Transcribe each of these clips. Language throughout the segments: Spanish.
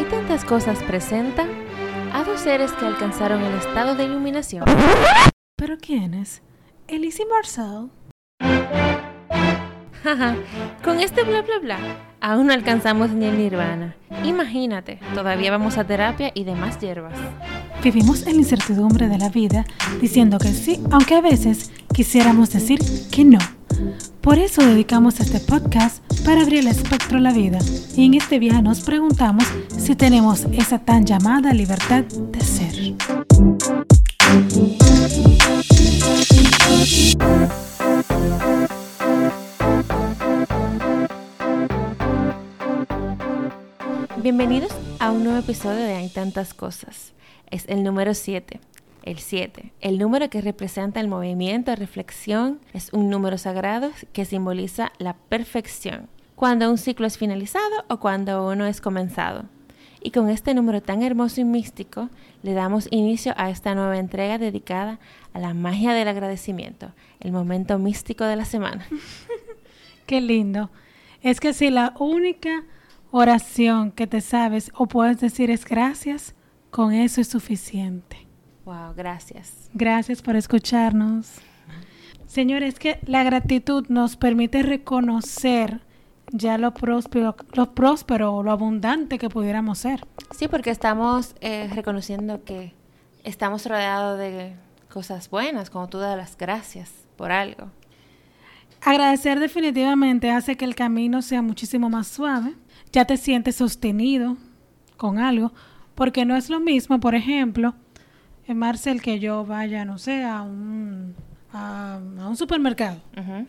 Hay tantas cosas presenta a dos seres que alcanzaron el estado de iluminación. ¿Pero quiénes? Elise y Marcel. Jaja, con este bla bla bla, aún no alcanzamos ni el nirvana. Imagínate, todavía vamos a terapia y demás hierbas. Vivimos en la incertidumbre de la vida diciendo que sí, aunque a veces quisiéramos decir que no. Por eso dedicamos este podcast para abrir el espectro a la vida. Y en este viaje nos preguntamos si tenemos esa tan llamada libertad de ser. Bienvenidos a un nuevo episodio de Hay tantas cosas. Es el número 7. El 7, el número que representa el movimiento reflexión, es un número sagrado que simboliza la perfección, cuando un ciclo es finalizado o cuando uno es comenzado. Y con este número tan hermoso y místico, le damos inicio a esta nueva entrega dedicada a la magia del agradecimiento, el momento místico de la semana. Qué lindo. Es que si la única oración que te sabes o puedes decir es gracias, con eso es suficiente. Wow, gracias. Gracias por escucharnos. Señores, que la gratitud nos permite reconocer ya lo próspero, lo próspero lo abundante que pudiéramos ser. Sí, porque estamos eh, reconociendo que estamos rodeados de cosas buenas, como tú das las gracias por algo. Agradecer definitivamente hace que el camino sea muchísimo más suave. Ya te sientes sostenido con algo, porque no es lo mismo, por ejemplo, Marcel que yo vaya, no sé, a un, a, a un supermercado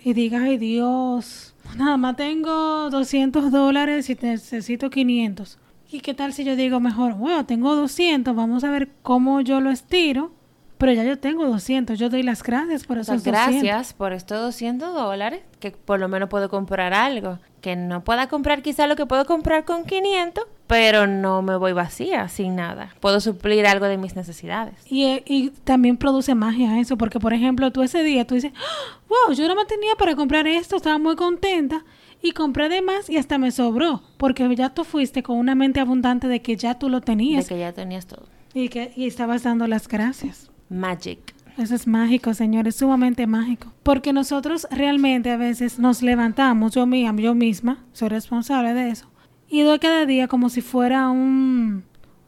y diga, ay Dios, nada más tengo 200 dólares y necesito 500. ¿Y qué tal si yo digo mejor, bueno, tengo 200, vamos a ver cómo yo lo estiro, pero ya yo tengo 200, yo doy las gracias por esos 200. gracias por estos 200 dólares, que por lo menos puedo comprar algo. Que no pueda comprar quizá lo que puedo comprar con 500, pero no me voy vacía, sin nada. Puedo suplir algo de mis necesidades. Y, eh, y también produce magia eso, porque por ejemplo, tú ese día, tú dices, "Ah, wow, yo no me tenía para comprar esto, estaba muy contenta y compré de más y hasta me sobró, porque ya tú fuiste con una mente abundante de que ya tú lo De tenías que ya tenías todo. y que y estabas dando las gracias. Magic. Eso es mágico, señores, sumamente mágico. Porque nosotros realmente a veces nos levantamos, yo, mía, yo misma, soy responsable de eso, y doy cada día como si fuera un,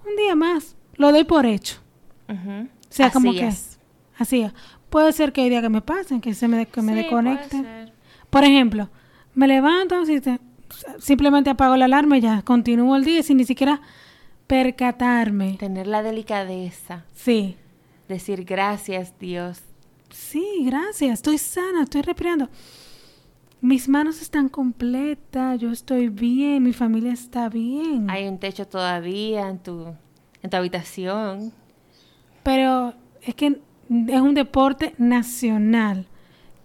un día más. Lo doy por hecho. O sea, como que así. es. Puede ser que hay días que me pasen, que se me, que me Sí, desconecte. Por ejemplo, me levanto, si te- simplemente apago la alarma y ya continúo el día sin ni siquiera percatarme. Tener la delicadeza. Sí, Decir gracias, Dios. sí, gracias, estoy sana, estoy respirando. Mis manos están completas, yo estoy bien, mi familia está bien. Hay un techo todavía en tu, en tu habitación. Pero es que es un deporte nacional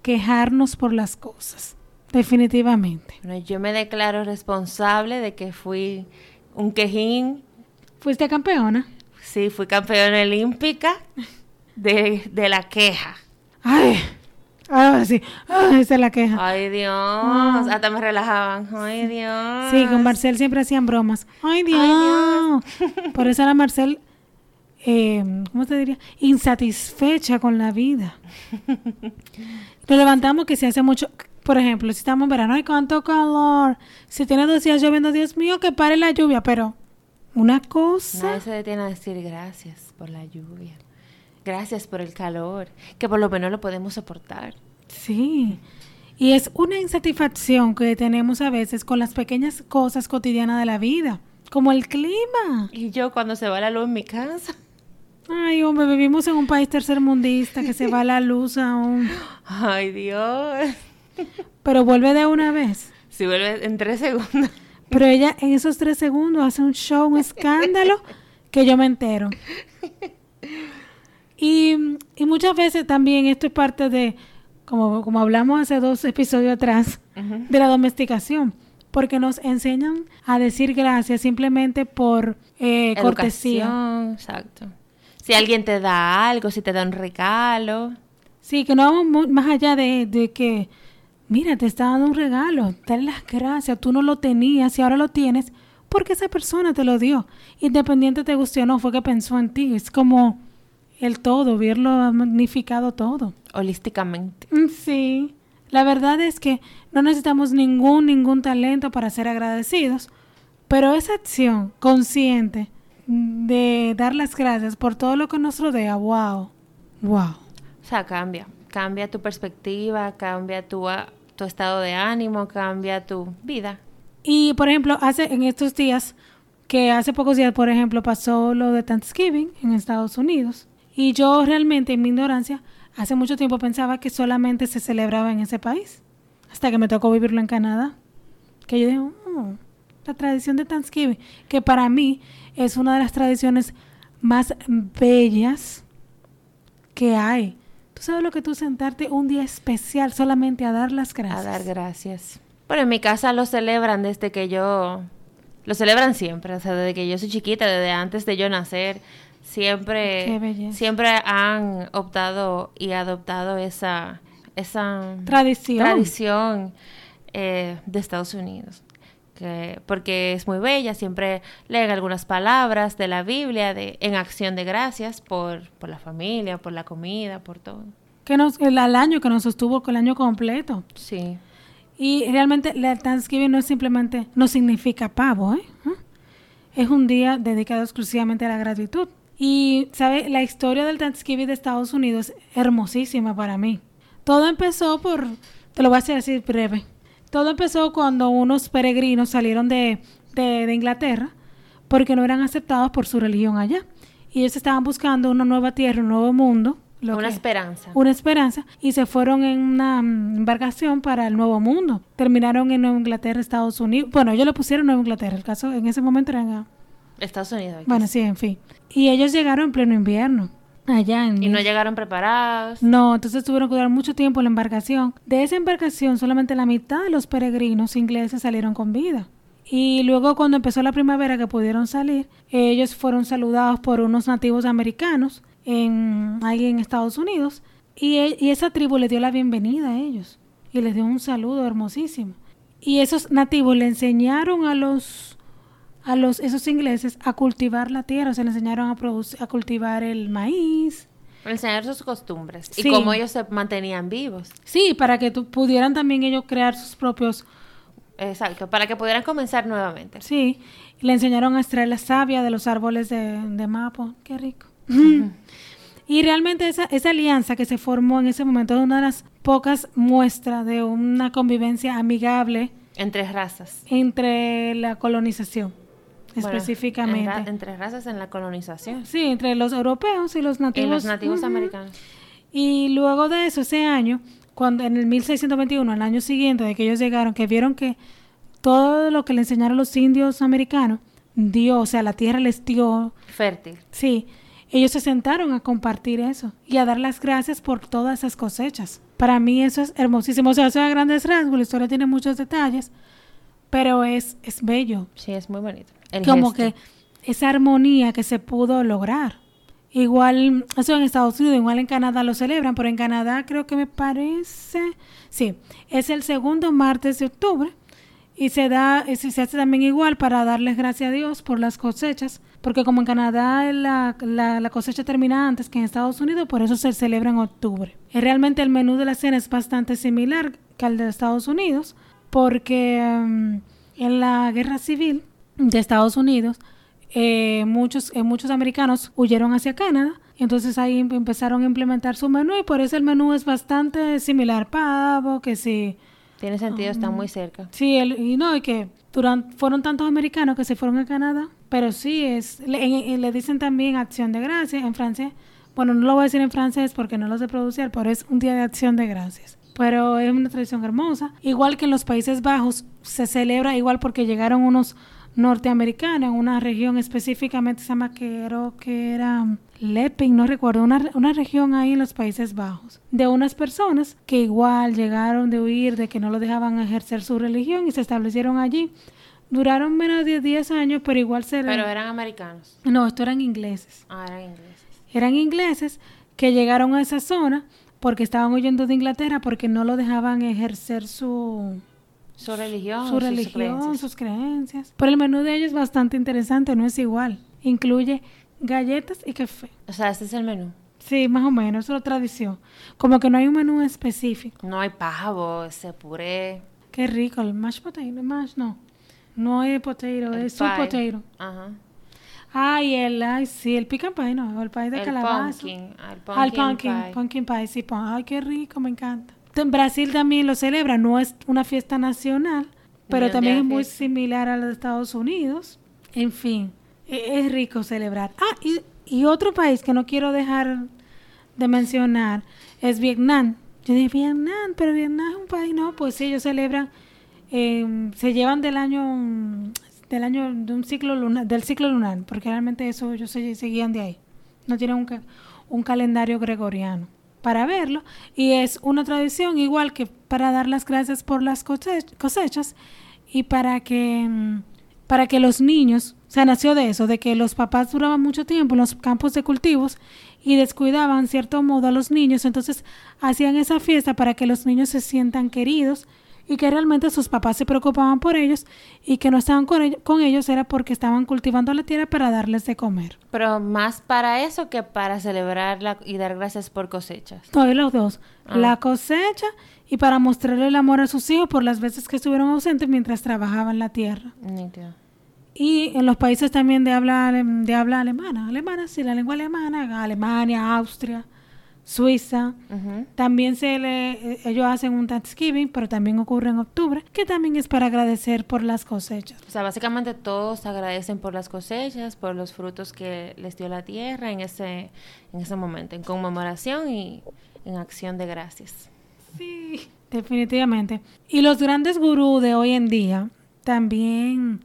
quejarnos por las cosas, definitivamente. Bueno, yo me declaro responsable de que fui un quejín ¿Fuiste campeona? Sí, fui campeona olímpica de, de la queja. Ay, ahora sí, Ay, esa es la queja. Ay, Dios. Ah. Hasta me relajaban. Ay, Dios. Sí, con Marcel siempre hacían bromas. Ay, Dios. Ay, Por eso era Marcel, eh, ¿cómo te diría? Insatisfecha con la vida. Lo levantamos que se hace mucho. Por ejemplo, si estamos en verano, ay, cuánto calor. Si tiene dos días lloviendo, Dios mío, que pare la lluvia. Pero una cosa. Nadie se detiene a decir gracias por la lluvia. Gracias por el calor. Que por lo menos lo podemos soportar. Sí. Y es una insatisfacción que tenemos a veces con las pequeñas cosas cotidianas de la vida, como el clima. Y yo cuando se va la luz en mi casa. Ay, hombre, vivimos en un país tercermundista que se va la luz aún. Ay, Dios. Pero vuelve de una vez. Si vuelve en tres segundos. Pero ella en esos tres segundos hace un show, un escándalo, que yo me entero. Y, y muchas veces también esto es parte de, como, como hablamos hace dos episodios atrás, de la domesticación. Porque nos enseñan a decir gracias simplemente por eh, cortesía. Exacto. Si alguien te da algo, si te da un regalo. Sí, que no vamos más allá de, de que, mira, te está dando un regalo, dale las gracias, tú no lo tenías y ahora lo tienes. porque esa persona te lo dio. Independiente te guste o no, fue que pensó en ti. Es como el todo, verlo magnificado todo. Holísticamente. Mm, Sí. La verdad es que no necesitamos ningún, ningún talento para ser agradecidos, pero esa acción consciente de dar las gracias por todo lo que nos rodea, wow, wow. O sea, cambia. Cambia tu perspectiva, cambia tu, ah, tu estado de ánimo, cambia tu vida. Y por ejemplo, hace en estos días, que hace pocos días, por ejemplo, pasó lo de Thanksgiving en Estados Unidos. Y yo realmente, en mi ignorancia, hace mucho tiempo pensaba que solamente se celebraba en ese país. Hasta que me tocó vivirlo en Canadá. Que yo dije, "Oh, la tradición de Thanksgiving, que para mí es una de las tradiciones más bellas que hay. Tú sabes lo que tú sentarte un día especial solamente a dar las gracias. A dar gracias. Bueno, en mi casa lo celebran desde que yo... Lo celebran siempre, o sea, desde que yo soy chiquita, desde antes de yo nacer. Siempre, siempre han optado y adoptado esa, esa Tradición. tradición eh, de Estados Unidos. Que, porque es muy bella, siempre leen algunas palabras de la Biblia de, en acción de gracias por, por la familia, por la comida, por todo. Que nos, el, al año que nos sostuvo con el año completo. Sí. Y realmente la Thanksgiving no es simplemente, no significa pavo, ¿eh? ¿Ah? Es un día dedicado exclusivamente a la gratitud. Y, ¿sabe? La historia del Thanksgiving de Estados Unidos es hermosísima para mí. Todo empezó por, te lo voy a hacer así breve. Todo empezó cuando unos peregrinos salieron de, de, de Inglaterra porque no eran aceptados por su religión allá. Y ellos estaban buscando una nueva tierra, un nuevo mundo. lo Una que- esperanza. una esperanza y se fueron en una mm, embarcación para el Nuevo Mundo. Terminaron en Nueva Inglaterra, Estados Unidos. Bueno, ellos lo pusieron en Nueva Inglaterra. El caso en ese momento era en- Estados Unidos. Bueno, sí, en fin. Y ellos llegaron en pleno invierno. Allá en Y no llegaron preparados. no, entonces tuvieron que durar mucho tiempo en la embarcación. De esa embarcación, solamente la mitad de los peregrinos ingleses salieron con vida. Y luego cuando empezó la primavera que pudieron salir, ellos fueron saludados por unos nativos americanos en, ahí en Estados Unidos. Y, e- y esa tribu les dio la bienvenida a ellos. Y les dio un saludo hermosísimo. Y esos nativos le enseñaron a los a los esos ingleses a cultivar la tierra, o sea, le enseñaron a producir, a cultivar el maíz, Enseñar sus costumbres. Sí. Y cómo ellos se mantenían vivos. Sí, para que tu- pudieran también ellos crear sus propios... Exacto. Para que pudieran comenzar nuevamente. Sí, le enseñaron a extraer la savia de los árboles de, de mapo. Qué rico. y realmente esa, esa alianza que se formó en ese momento es una de las pocas muestras de una convivencia amigable Entre razas. entre la colonización, Bueno, específicamente. en ra- entre razas en la colonización. Sí, entre los europeos y los Y nativos. los nativos americanos. Y luego de eso, ese año, cuando en el 1621, el año siguiente de que ellos llegaron, que vieron que todo lo que le enseñaron los indios americanos, dio, o sea, la tierra les dio, Fértil. sí, ellos se sentaron a compartir eso y a dar las gracias por todas esas cosechas. Para mí eso es hermosísimo, o sea, eso es a grandes rasgos, la historia tiene muchos detalles, pero es, es bello, Sí, es muy bonito. El como gesto. que esa armonía que se pudo lograr. Igual, eso en Estados Unidos, igual en Canadá lo celebran, pero en Canadá creo que me parece, sí, es el segundo martes de octubre y se da, se hace también igual para darles gracias a Dios por las cosechas, porque como en Canadá la, la- la cosecha termina antes que en Estados Unidos, por eso se celebra en octubre. Y realmente el menú de la cena es bastante similar que al de Estados Unidos, porque mm, en la guerra civil de Estados Unidos, eh, muchos, eh, muchos americanos huyeron hacia Canadá. Entonces ahí em- empezaron a implementar su menú y por eso el menú es bastante similar. Pavo, que sí. Tiene sentido, están muy cerca. Sí, el, y no, y que durante, fueron tantos americanos que se fueron a Canadá. Pero sí, es le, en- le dicen también acción de gracias en francés. Bueno, no lo voy a decir en francés porque no lo sé pronunciar, pero es un día de acción de gracias. Pero es una tradición hermosa. Igual que en los Países Bajos se celebra igual porque llegaron unos norteamericanos en una región específicamente, se llama que creo que era Leping, no recuerdo, una, una región ahí en los Países Bajos, de unas personas que igual llegaron de huir, de que no lo dejaban ejercer su religión y se establecieron allí. Duraron menos de 10 años, pero igual se... Pero eran americanos. No, esto eran ingleses. Ah, eran ingleses. Eran ingleses que llegaron a esa zona porque estaban huyendo de Inglaterra porque no lo dejaban ejercer su, Su religión. su sus religión, creencias. sus creencias. Pero el menú de ellos es bastante interesante, no es igual. Incluye galletas y café. O sea, este es el menú. Sí, más o menos, eso es la tradición. Como que no hay un menú específico. No hay pavo, ese puré. Qué rico, el mashed potato, mash no. No es potato, el es sweet pie. potato. Ajá. Ay, el, ay, sí, el pecan pie, no, el pie de el calabaza. pumpkin. El Ah, el pumpkin, pumpkin, pie. pumpkin pie, sí, pon- ay, qué rico, me encanta. En Brasil también lo celebra, no es una fiesta nacional, pero también es muy similar a la de Estados Unidos. En fin, e- es rico celebrar. Ah, y, y otro país que no quiero dejar de mencionar es Vietnam. Yo dije, Vietnam, pero Vietnam es un país, no, pues sí, ellos celebran, eh, se llevan del año, del año, de un ciclo lunar, del ciclo lunar, porque realmente eso ellos se seguían de ahí. No tienen un calendario gregoriano para verlo y es una tradición igual que para dar las gracias por las cosech- cosechas y para que mm, para que los niños, o sea, nació de eso, de que los papás duraban mucho tiempo en los campos de cultivos y descuidaban cierto modo a los niños, entonces hacían esa fiesta para que los niños se sientan queridos y que realmente sus papás se preocupaban por ellos y que no estaban con, ello- con ellos era porque estaban cultivando la tierra para darles de comer. Pero más para eso que para celebrar la- y dar gracias por cosechas. Y los dos. Ah. La cosecha y para mostrarle el amor a sus hijos por las veces que estuvieron ausentes mientras trabajaban la tierra. Nítido. Y en los países también de habla, de habla alemana. Alemana, sí, la lengua alemana. Alemania, Austria, Suiza. Ujú. También se le, eh, ellos hacen un Thanksgiving, pero también ocurre en octubre, que también es para agradecer por las cosechas. O sea, básicamente todos agradecen por las cosechas, por los frutos que les dio la tierra en ese, en ese momento, en conmemoración y en acción de gracias. Sí, definitivamente. Y los grandes gurús de hoy en día también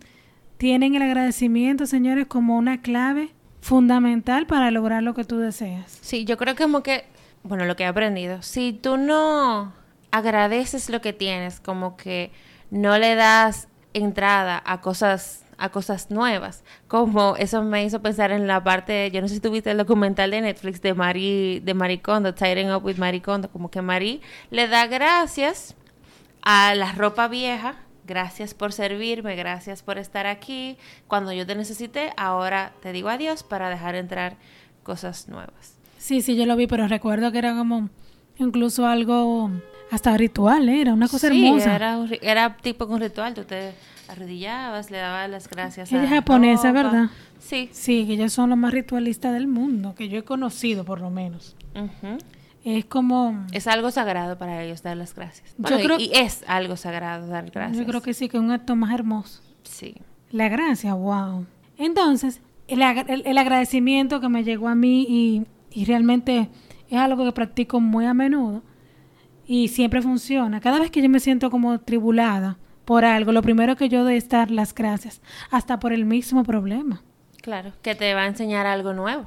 tienen el agradecimiento, señores, como una clave fundamental para lograr lo que tú deseas. Sí, yo creo que como que, bueno, lo que he aprendido, si tú no agradeces lo que tienes, como que no le das entrada a cosas a cosas nuevas, como eso me hizo pensar en la parte, yo no sé si tuviste el documental de Netflix de Marie de Marie Kondo, Tidying Up with Marie Kondo, como que Marie le da gracias a la ropa vieja, gracias por servirme, gracias por estar aquí, cuando yo te necesité, ahora te digo adiós para dejar entrar cosas nuevas. Sí, sí, yo lo vi, pero recuerdo que era como incluso algo hasta ritual, ¿eh? era una cosa Sí, hermosa. Era, un era tipo un ritual, tú te arrodillabas, le dabas las gracias Ella es japonesa, ropa. ¿verdad? Sí. Sí, que ellos son los más ritualistas del mundo, que yo he conocido por lo menos. Es como... Es algo sagrado para ellos dar las gracias. Yo Bueno, creo- y, es algo sagrado dar gracias. Yo creo que sí, que es un acto más hermoso. sí. La gracia, wow. Entonces, el, el- el agradecimiento que me llegó a mí y, y realmente es algo que practico muy a menudo y siempre funciona. Cada vez que yo me siento como tribulada por algo, lo primero que yo doy es dar las gracias, hasta por el mismo problema. Claro, que te va a enseñar algo nuevo.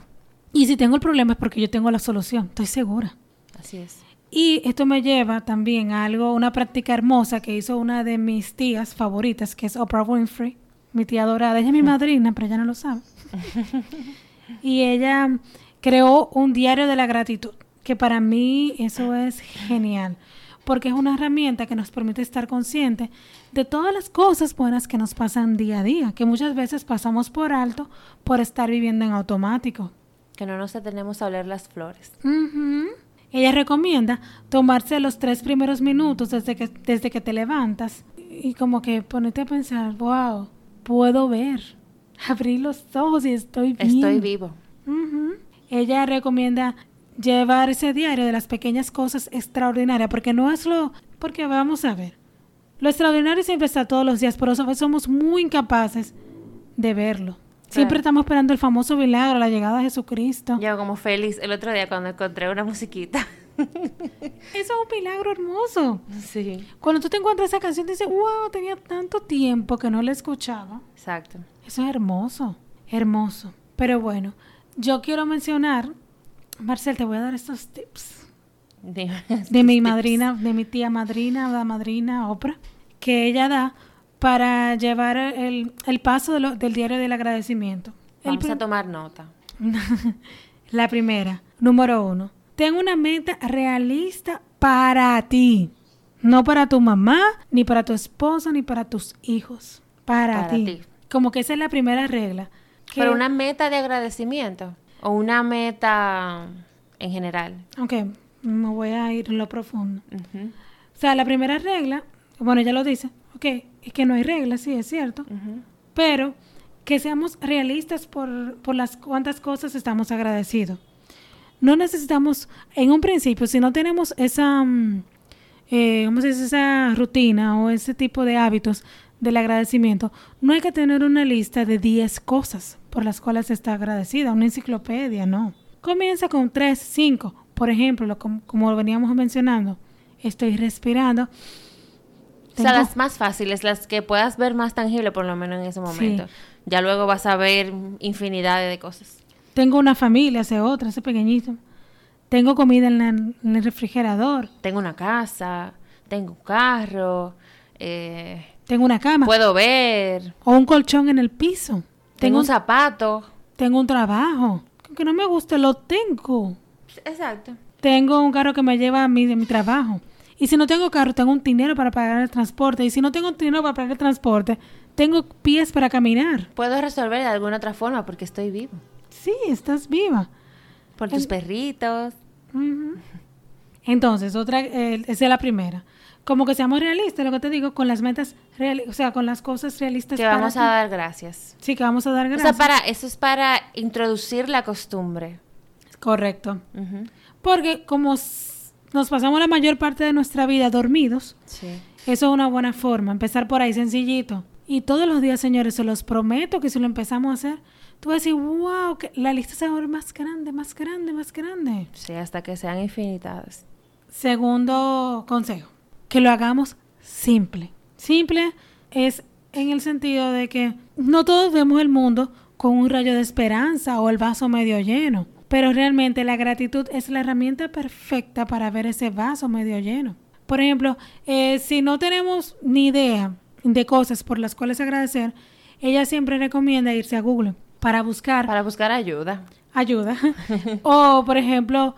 Y si tengo el problema es porque yo tengo la solución, estoy segura. Así es. Y esto me lleva también a algo, una práctica hermosa que hizo una de mis tías favoritas, que es Oprah Winfrey, mi tía dorada. Ella es mi madrina, pero ella no lo sabe. y ella creó un diario de la gratitud, que para mí eso es genial, porque es una herramienta que nos permite estar conscientes de todas las cosas buenas que nos pasan día a día, que muchas veces pasamos por alto por estar viviendo en automático. Que no nos detenemos a oler las flores. Ella recomienda tomarse los tres primeros minutos desde que, desde que te levantas y como que ponerte a pensar, wow, puedo ver, abrí los ojos y estoy bien. Estoy vivo. Ujú. Ella recomienda llevar ese diario de las pequeñas cosas extraordinarias, porque no es lo, porque vamos a ver, lo extraordinario siempre está todos los días, pero somos muy incapaces de verlo. Siempre Claro. estamos esperando el famoso milagro, la llegada de Jesucristo. Yo como feliz el otro día cuando encontré una musiquita. Eso es un milagro hermoso. sí. Cuando tú te encuentras esa canción, dices, wow, tenía tanto tiempo que no la escuchaba. Exacto. Eso es hermoso, hermoso. Pero bueno, yo quiero mencionar, Marcel, te voy a dar estos tips de mi Tips. madrina, de mi tía madrina, la madrina Oprah, que ella da para llevar el, el paso de lo- del diario del agradecimiento. El Vamos a tomar nota. la primera, número uno. Ten una meta realista para ti. No para tu mamá, ni para tu esposo, ni para tus hijos. Para, Para ti. ti. Como que esa es la primera regla. Que- Pero una meta de agradecimiento o una meta en general. Ok, me voy a ir en lo profundo. O sea, la primera regla, bueno, ya lo dice, ok, es que no hay reglas, sí, es cierto, pero que seamos realistas por, por las cuantas cosas estamos agradecidos. No necesitamos, en un principio, si no tenemos esa, mm, eh, ¿cómo se dice? esa rutina o ese tipo de hábitos del agradecimiento, no hay que tener una lista de 10 cosas por las cuales está agradecida, una enciclopedia, no. Comienza con 3, 5, por ejemplo, lo, com- como lo veníamos mencionando, estoy respirando. O sea, Tengo- las más fáciles, las que puedas ver más tangible por lo menos en ese Sí. momento. Ya luego vas a ver infinidad de cosas. Tengo una familia, hace otra, hace pequeñito. Tengo comida en, la- en el refrigerador. Tengo una casa, tengo un carro, eh, Tengo una cama. puedo ver, o un colchón en el piso. tengo un un, zapato. tengo un trabajo. Aunque no me guste, lo tengo. Exacto. Tengo un carro que me lleva a mí de mi trabajo. Y si no tengo carro, tengo un dinero para pagar el transporte. Y si no tengo dinero para pagar el transporte, tengo pies para caminar. Puedo resolver de alguna otra forma porque estoy vivo. Sí, estás viva. Por tus perritos. Entonces, otra, eh, esa es la primera. Como que seamos realistas, lo que te digo, con las metas, reali- o sea, con las cosas realistas. Que para vamos ti. a dar gracias. Sí, que vamos a dar O gracias. sea, para, eso es para introducir la costumbre. Correcto. Porque como nos pasamos la mayor parte de nuestra vida dormidos, Sí. eso es una buena forma, empezar por ahí sencillito. Y todos los días, señores, se los prometo que si lo empezamos a hacer, tú vas a decir, wow, que la lista se va a ver más grande, más grande, más grande. Sí, hasta que sean infinitas. Segundo consejo, que lo hagamos simple. Simple es en el sentido de que no todos vemos el mundo con un rayo de esperanza o el vaso medio lleno, pero realmente la gratitud es la herramienta perfecta para ver ese vaso medio lleno. Por ejemplo, eh, si no tenemos ni idea de cosas por las cuales agradecer, ella siempre recomienda irse a Google para buscar Para buscar ayuda. ayuda. o, por ejemplo,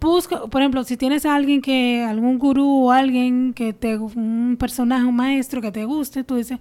busca, por ejemplo, si tienes a alguien que, algún gurú o alguien que te, un personaje, un maestro que te guste, tú dices,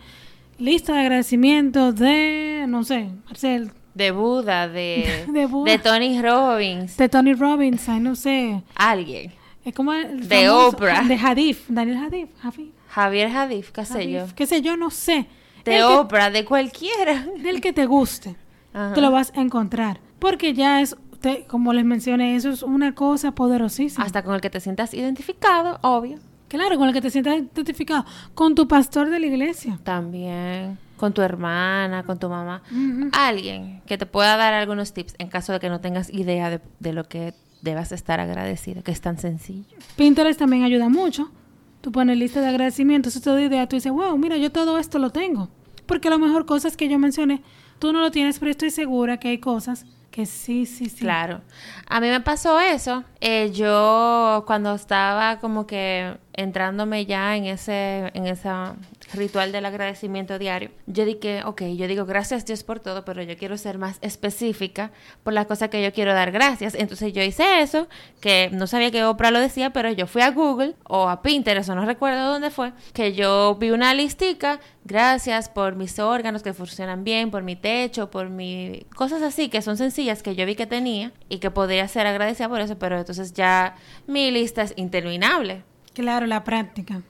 lista de agradecimiento de, no sé, Marcel, De Buda, de, De Buda. de Tony Robbins. de Tony Robbins, ay, no sé, Alguien. es como el De famoso- Oprah. de Hadif, Daniel Hadif, Hadif, Javier Hadif, qué sé yo. qué sé yo, no sé, De El que- Oprah, de cualquiera. del que te guste. Ajá. Te lo vas a encontrar. Porque ya es, te- como les mencioné, eso es una cosa poderosísima. Hasta con el que te sientas identificado, obvio. Claro, con el que te sientas identificado. Con tu pastor de la iglesia. También con tu hermana, con tu mamá. Alguien que te pueda dar algunos tips en caso de que no tengas idea de, de lo que debas estar agradecido, que es tan sencillo. Pinterest también ayuda mucho. Tú pones lista de agradecimientos, eso te da idea. Tú dices, wow, mira, yo todo esto lo tengo. Porque a lo mejor cosas que yo mencioné, tú no lo tienes, pero estoy segura que hay cosas sí, sí, sí. Claro. A mí me pasó eso. Eh, yo cuando estaba como que entrándome ya en ese, en ese ritual del agradecimiento diario, yo dije, ok, yo digo gracias Dios por todo, pero yo quiero ser más específica por las cosas que yo quiero dar gracias. Entonces yo hice eso, que no sabía que Oprah lo decía, pero yo fui a Google o a Pinterest, o no recuerdo dónde fue, que yo vi una listica, gracias por mis órganos que funcionan bien, por mi techo, por mi... cosas así que son sencillas que yo vi que tenía y que podría ser agradecida por eso, pero entonces ya mi lista es interminable. Claro, la práctica.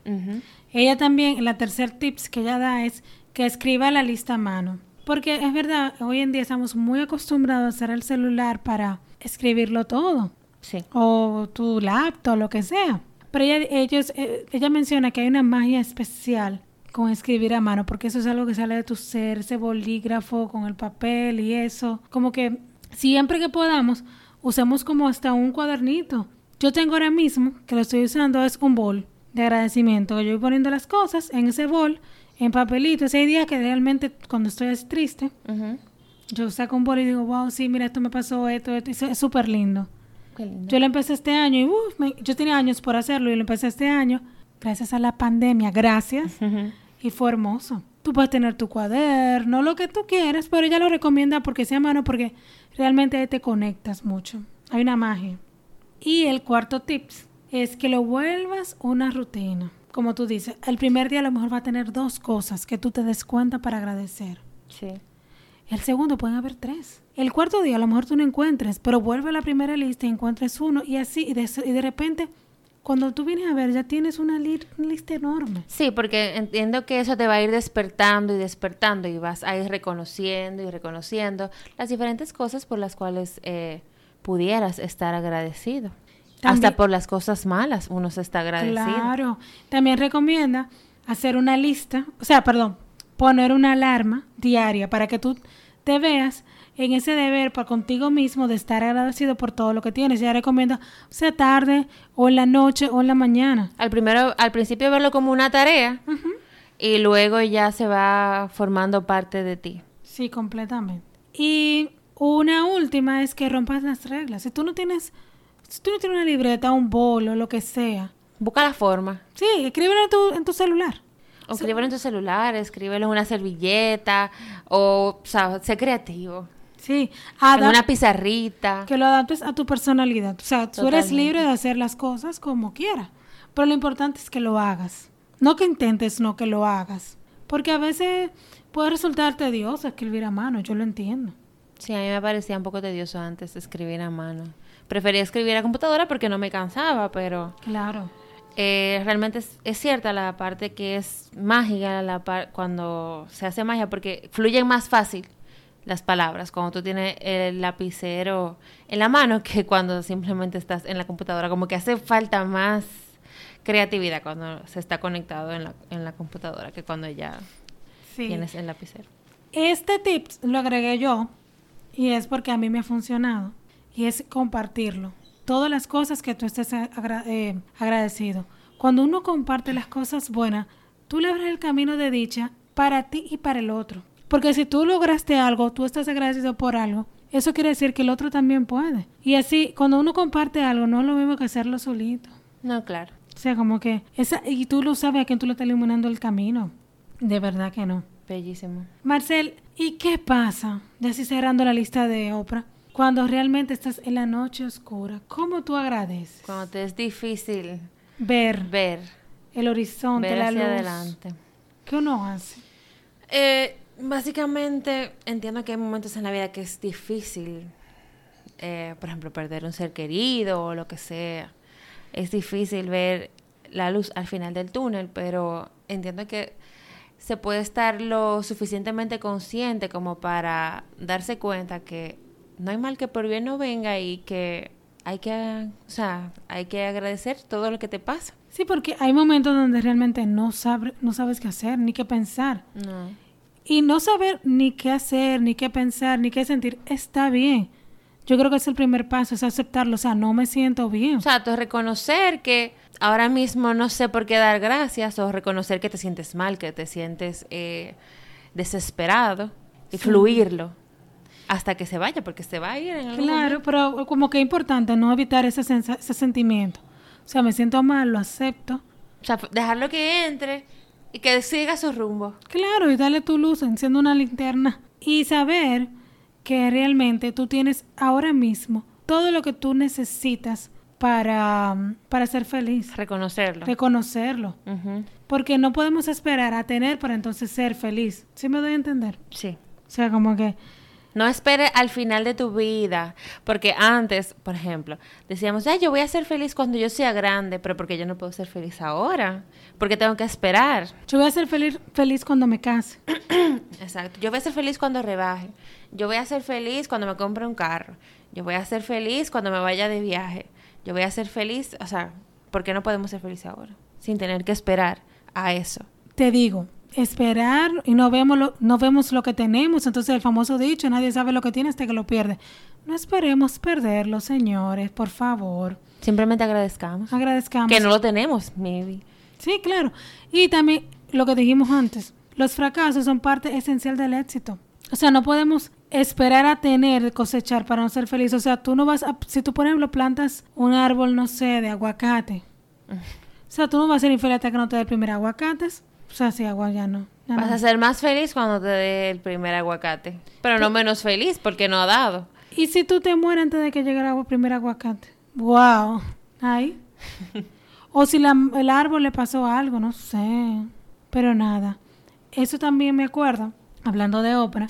Ella también, la tercer tips que ella da es que escriba la lista a mano. Porque es verdad, hoy en día estamos muy acostumbrados a usar el celular para escribirlo todo. Sí. o tu laptop, lo que sea. Pero ella, ellos, eh, ella menciona que hay una magia especial con escribir a mano, porque eso es algo que sale de tu ser, ese bolígrafo con el papel y eso. Como que siempre que podamos, usemos como hasta un cuadernito. Yo tengo ahora mismo, que lo estoy usando, es un bol de agradecimiento. Yo voy poniendo las cosas en ese bol, en papelito. Ese día que realmente cuando estoy así triste, yo saco un bol y digo, wow, sí, mira, esto me pasó, esto, esto. es súper lindo. Qué lindo. Yo lo empecé este año y uf, me- yo tenía años por hacerlo y lo empecé este año gracias a la pandemia, gracias. Y fue hermoso. Tú puedes tener tu cuaderno, lo que tú quieras, pero ella lo recomienda porque sea mano, porque realmente te conectas mucho. Hay una magia. Y el cuarto tips es que lo vuelvas una rutina. como tú dices, el primer día a lo mejor va a tener dos cosas que tú te des cuenta para agradecer. Sí. El segundo pueden haber tres. El cuarto día a lo mejor tú no encuentres, pero vuelve a la primera lista y encuentres uno y así, y de, y de repente, cuando tú vienes a ver, ya tienes una li- lista enorme. Sí, porque entiendo que eso te va a ir despertando y despertando y vas a ir reconociendo y reconociendo las diferentes cosas por las cuales eh, pudieras estar agradecido. También- Hasta por las cosas malas uno se está agradecido. Claro. También recomienda hacer una lista, o sea, perdón, poner una alarma diaria para que tú te veas en ese deber para contigo mismo de estar agradecido por todo lo que tienes. Ya recomienda, sea tarde o en la noche o en la mañana. Al primero, al principio verlo como una tarea y luego ya se va formando parte de ti. Sí, completamente. Y una última es que rompas las reglas. Si tú no tienes, si tú no tienes una libreta, un bolo, lo que sea, Busca la forma. sí, escríbelo en tu, en tu celular. O escríbelo en tu celular, escríbelo en una servilleta, o, o sea, sé creativo. Sí, En adap- una pizarrita. que lo adaptes a tu personalidad. O sea, tú eres libre de hacer las cosas como quieras. Pero lo importante es que lo hagas. No que intentes, no que lo hagas. Porque a veces puede resultar tedioso escribir a mano, yo lo entiendo. Sí, a mí me parecía un poco tedioso antes escribir a mano. Prefería escribir a computadora porque no me cansaba, pero Claro. eh, realmente es, es cierta la parte que es mágica la par- cuando se hace magia porque fluyen más fácil las palabras cuando tú tienes el lapicero en la mano que cuando simplemente estás en la computadora. Como que hace falta más creatividad cuando se está conectado en la, en la computadora que cuando ya Sí. tienes el lapicero. Este tip lo agregué yo y es porque a mí me ha funcionado y es compartirlo. Todas las cosas que tú estés agra- eh, agradecido. Cuando uno comparte las cosas buenas, tú le abres el camino de dicha para ti y para el otro. Porque si tú lograste algo, tú estás agradecido por algo, eso quiere decir que el otro también puede. Y así, cuando uno comparte algo, no es lo mismo que hacerlo solito. No, claro. O sea, como que esa y tú lo sabes a quién tú le estás iluminando el camino. De verdad que no. Bellísimo. Marcel, ¿y qué pasa? Ya así cerrando la lista de Oprah. Cuando realmente estás en la noche oscura, ¿cómo tú agradeces? Cuando te es difícil Ver ver, el horizonte, ver la hacia luz. adelante. ¿Qué uno hace? Eh, básicamente, entiendo que hay momentos en la vida que es difícil, eh, por ejemplo, perder un ser querido o lo que sea. Es difícil ver la luz al final del túnel, pero entiendo que se puede estar lo suficientemente consciente como para darse cuenta que no hay mal que por bien no venga y que hay que, o sea, hay que agradecer todo lo que te pasa. Sí, porque hay momentos donde realmente no, sabe, no sabes qué hacer, ni qué pensar. No. Y no saber ni qué hacer, ni qué pensar, ni qué sentir, está bien. Yo creo que es el primer paso, es aceptarlo. O sea, no me siento bien. O sea, reconocer que ahora mismo no sé por qué dar gracias o reconocer que te sientes mal, que te sientes eh, desesperado y fluirlo hasta que se vaya, porque se va a ir en algún Claro, pero como que es importante no evitar ese, ese sentimiento. O sea, me siento mal, lo acepto. O sea, dejarlo que entre y que siga su rumbo. Claro, y darle tu luz, enciendo una linterna. Y saber que realmente tú tienes ahora mismo todo lo que tú necesitas para, para ser feliz. Reconocerlo. Reconocerlo. Porque no podemos esperar a tener para entonces ser feliz. ¿Sí me doy a entender? Sí. O sea, como que... No espere al final de tu vida, porque antes, por ejemplo, decíamos, "Ay, yo voy a ser feliz cuando yo sea grande, pero porque yo no puedo ser feliz ahora, porque tengo que esperar. Yo voy a ser feliz, feliz cuando me case. Exacto. Yo voy a ser feliz cuando rebaje. Yo voy a ser feliz cuando me compre un carro. Yo voy a ser feliz cuando me vaya de viaje. Yo voy a ser feliz, o sea, ¿por qué no podemos ser felices ahora? Sin tener que esperar a eso. Te digo, esperar y no vemos lo, no vemos lo que tenemos. Entonces el famoso dicho, nadie sabe lo que tiene hasta que lo pierde. No esperemos perderlo, señores, por favor. Simplemente agradezcamos. Agradezcamos. Que no lo tenemos, maybe. Sí, claro. Y también lo que dijimos antes, los fracasos son parte esencial del éxito. O sea, no podemos esperar a tener, cosechar para no ser feliz. O sea, tú no vas a, si tú por ejemplo plantas un árbol, no sé, de aguacate. O sea, tú no vas a ser infeliz hasta que no te dé el primer aguacates. O sea, sí, agua ya no. ya Vas no. a ser más feliz cuando te dé el primer aguacate. Pero no menos feliz porque no ha dado. ¿Y si tú te mueres antes de que llegue el primer aguacate? ¡Wow! Ay. O si la- el árbol le pasó algo, no sé. Pero nada. Eso también me acuerdo, hablando de Oprah,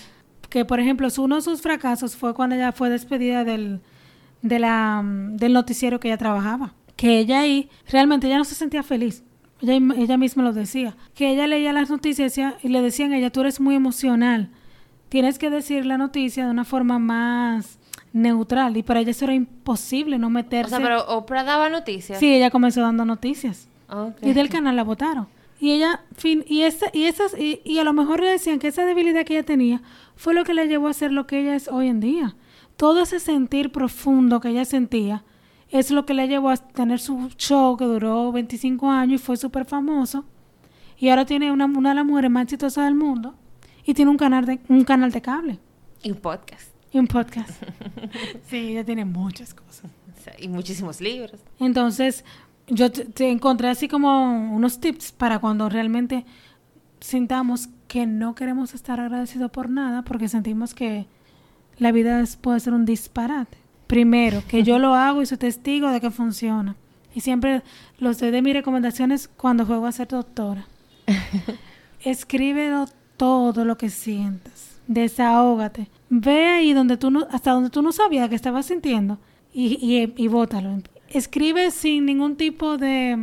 que por ejemplo, uno de sus fracasos fue cuando ella fue despedida del, de la, mm, del noticiero que ella trabajaba. Que ella ahí, realmente ella no se sentía feliz. Ella, ella misma lo decía. Que ella leía las noticias y le decían a ella, tú eres muy emocional. Tienes que decir la noticia de una forma más neutral. Y para ella eso era imposible, no O meterse. sea, pero Oprah daba noticias. Sí, ella comenzó dando noticias. Y del canal la votaron. Y ella, fin, y esa, y esas, y, y a lo mejor le decían que esa debilidad que ella tenía fue lo que le llevó a ser lo que ella es hoy en día. Todo ese sentir profundo que ella sentía es lo que le llevó a tener su show que duró 25 años y fue súper famoso. Y ahora tiene una, una de las mujeres más exitosas del mundo. Y tiene un canal de, un canal de cable Y un podcast. y un podcast. sí, ella tiene muchas cosas. Y muchísimos libros. Entonces, yo te, te encontré así como unos tips para cuando realmente sintamos que no queremos estar agradecidos por nada porque sentimos que la vida es- puede ser un disparate. Primero, que yo lo hago y soy testigo de que funciona. Y siempre los doy de mis recomendaciones cuando juego a ser doctora. Escríbelo todo lo que sientas. Desahógate. Ve ahí donde tú no, hasta donde tú no sabías que estabas sintiendo y, y, y bótalo. Escribe sin ningún tipo de...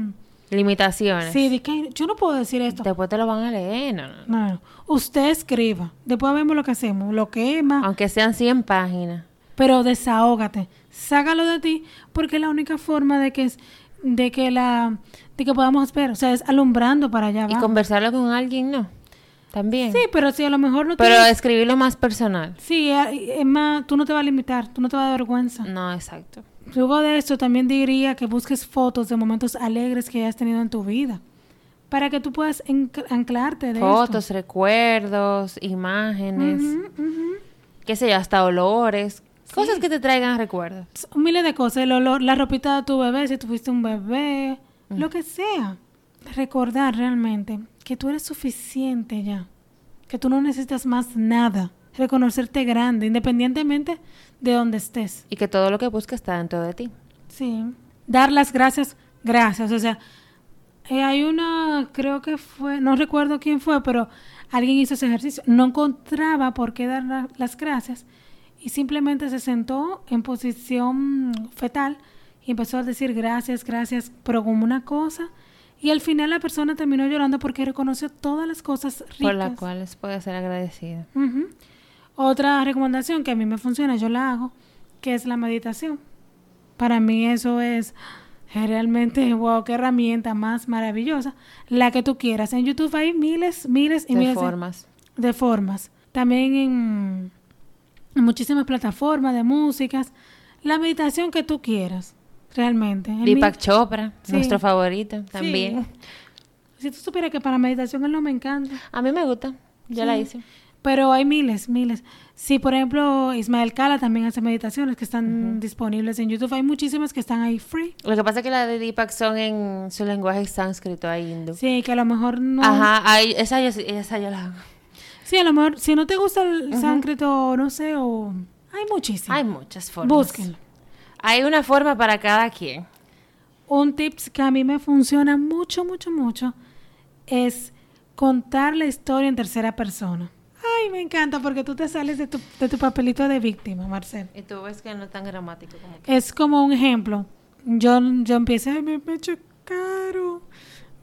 Limitaciones. Sí, de que yo no puedo decir esto. Después te lo van a leer, no, no. No, no. Usted escriba. Después vemos lo que hacemos. Lo quema. Aunque sean 100 páginas. Pero desahógate. Sácalo de ti porque es la única forma de que es, de que la de que podamos ver, o sea, es alumbrando para allá Y conversarlo con alguien, ¿no? También. Sí, pero si a lo mejor no Pero tienes- escribirlo más personal. Sí, eh, es más, tú no te vas a limitar, tú no te vas a dar vergüenza. No, exacto. Luego de esto, también diría que busques fotos de momentos alegres que hayas tenido en tu vida. Para que tú puedas anclarte de Fotos, recuerdos, imágenes, esto. Ujú, ujú. qué sé yo, hasta olores. Cosas que te traigan recuerdos. Miles de cosas. El olor, la ropita de tu bebé, si tuviste un bebé, lo que sea. Recordar realmente que tú eres suficiente ya. Que tú no necesitas más nada. Reconocerte grande, independientemente de donde estés. Y que todo lo que buscas está dentro de ti. Sí. Dar las gracias, gracias. O sea, eh, hay una, creo que fue, no recuerdo quién fue, pero alguien hizo ese ejercicio. No encontraba por qué dar la- las gracias y simplemente se sentó en posición fetal y empezó a decir gracias, gracias, pero como una cosa. Y al final la persona terminó llorando porque reconoció todas las cosas ricas. Por las cuales puedes ser agradecido. Ujú. Otra recomendación que a mí me funciona, yo la hago, que es la meditación. Para mí eso es realmente, wow, qué herramienta más maravillosa. La que tú quieras. En YouTube hay miles, miles y De miles de- formas. de formas. También en muchísimas plataformas de músicas. La meditación que tú quieras, realmente. En mi- Deepak Chopra, Sí. nuestro favorito también. Si tú supieras que para meditación él no me encanta. A mí me gusta. Yo Sí. la hice. Pero hay miles, miles. Sí, por ejemplo, Ismael Cala también hace meditaciones que están disponibles en YouTube. Hay muchísimas que están ahí free. Lo que pasa es que las de Deepak son en su lenguaje sánscrito, ahí hindú. Sí, que a lo mejor no. Ajá, ahí, esa, yo, esa yo la hago. Sí, a lo mejor, si no te gusta el sánscrito, no sé, o. Hay muchísimas. Hay muchas formas. Búsquenlo. Hay una forma para cada quien. Un tips que a mí me funciona mucho, mucho, mucho es contar la historia en tercera persona. Ay, me encanta porque tú te sales de tu, de tu papelito de víctima, Marcel. Y tú ves que no es tan gramático como que. Es como un ejemplo. Yo, yo empecé, "Ay, me, me chocaron,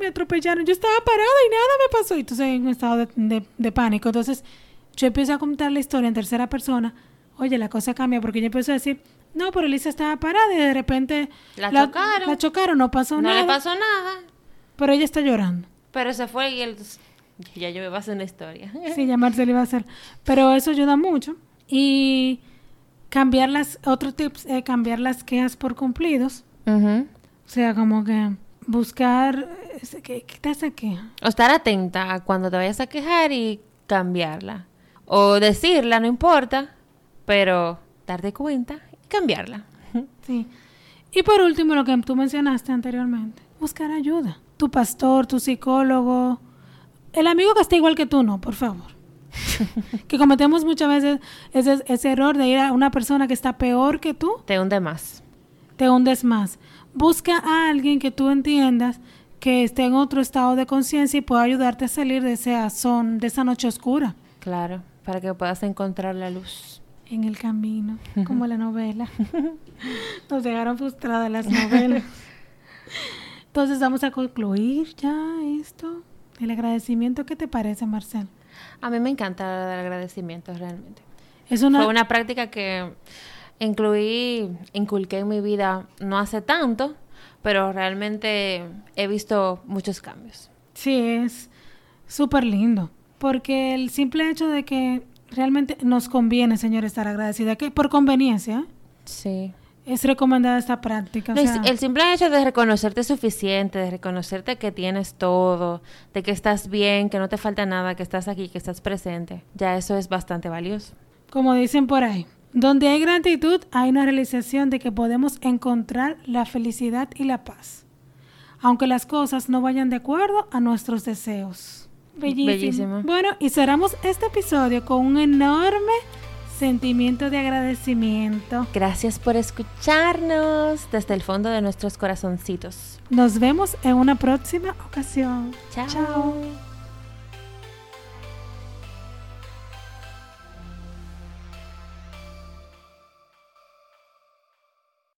me atropellaron. Yo estaba parada y nada me pasó. Y entonces en un estado de, de- de pánico. Entonces yo empiezo a contar la historia en tercera persona. Oye, la cosa cambia porque yo empiezo a decir, no, pero Elisa estaba parada y de repente La chocaron. La chocaron, no pasó No nada. le pasó nada, Pero ella está llorando. pero se fue y él. Ya yo me voy a hacer una historia. Sí, ya Marcel iba a hacer. Pero eso ayuda mucho. Y cambiar las, otro tips, es cambiar las quejas por cumplidos. O sea, como que buscar, eh, ¿qué, qué te queja? O estar atenta a cuando te vayas a quejar y cambiarla. O decirla, no importa, pero darte cuenta y cambiarla. Sí. Y por último, lo que tú mencionaste anteriormente, buscar ayuda. Tu pastor, tu psicólogo, el amigo que está igual que tú, no, por favor. que cometemos muchas veces ese, ese error de ir a una persona que está peor que tú, Te hunde más. te hundes más. busca a alguien que tú entiendas que esté en otro estado de conciencia y pueda ayudarte a salir de ese azón, de esa noche oscura. Claro, para que puedas encontrar la luz. En el camino, como la novela. Nos dejaron frustradas las novelas. Entonces vamos a concluir ya esto. El agradecimiento, ¿qué te parece, Marcel? A mí me encanta el agradecimiento realmente. Es una, Fue una práctica que incluí, inculqué en mi vida no hace tanto, pero realmente he visto muchos cambios. Sí, es súper lindo. Porque el simple hecho de que realmente nos conviene, señor, estar agradecida, que por conveniencia. Sí. es recomendada esta práctica. No, sea, el simple hecho de reconocerte suficiente, de reconocerte que tienes todo, de que estás bien, que no te falta nada, que estás aquí, que estás presente, ya eso es bastante valioso. como dicen por ahí, donde hay gratitud hay una realización de que podemos encontrar la felicidad y la paz, aunque las cosas no vayan de acuerdo a nuestros deseos. Bellísimo. Bellísimo. Bueno, y cerramos este episodio con un enorme sentimiento de agradecimiento. Gracias por escucharnos desde el fondo de nuestros corazoncitos. Nos vemos en una próxima ocasión. Chao. Chao.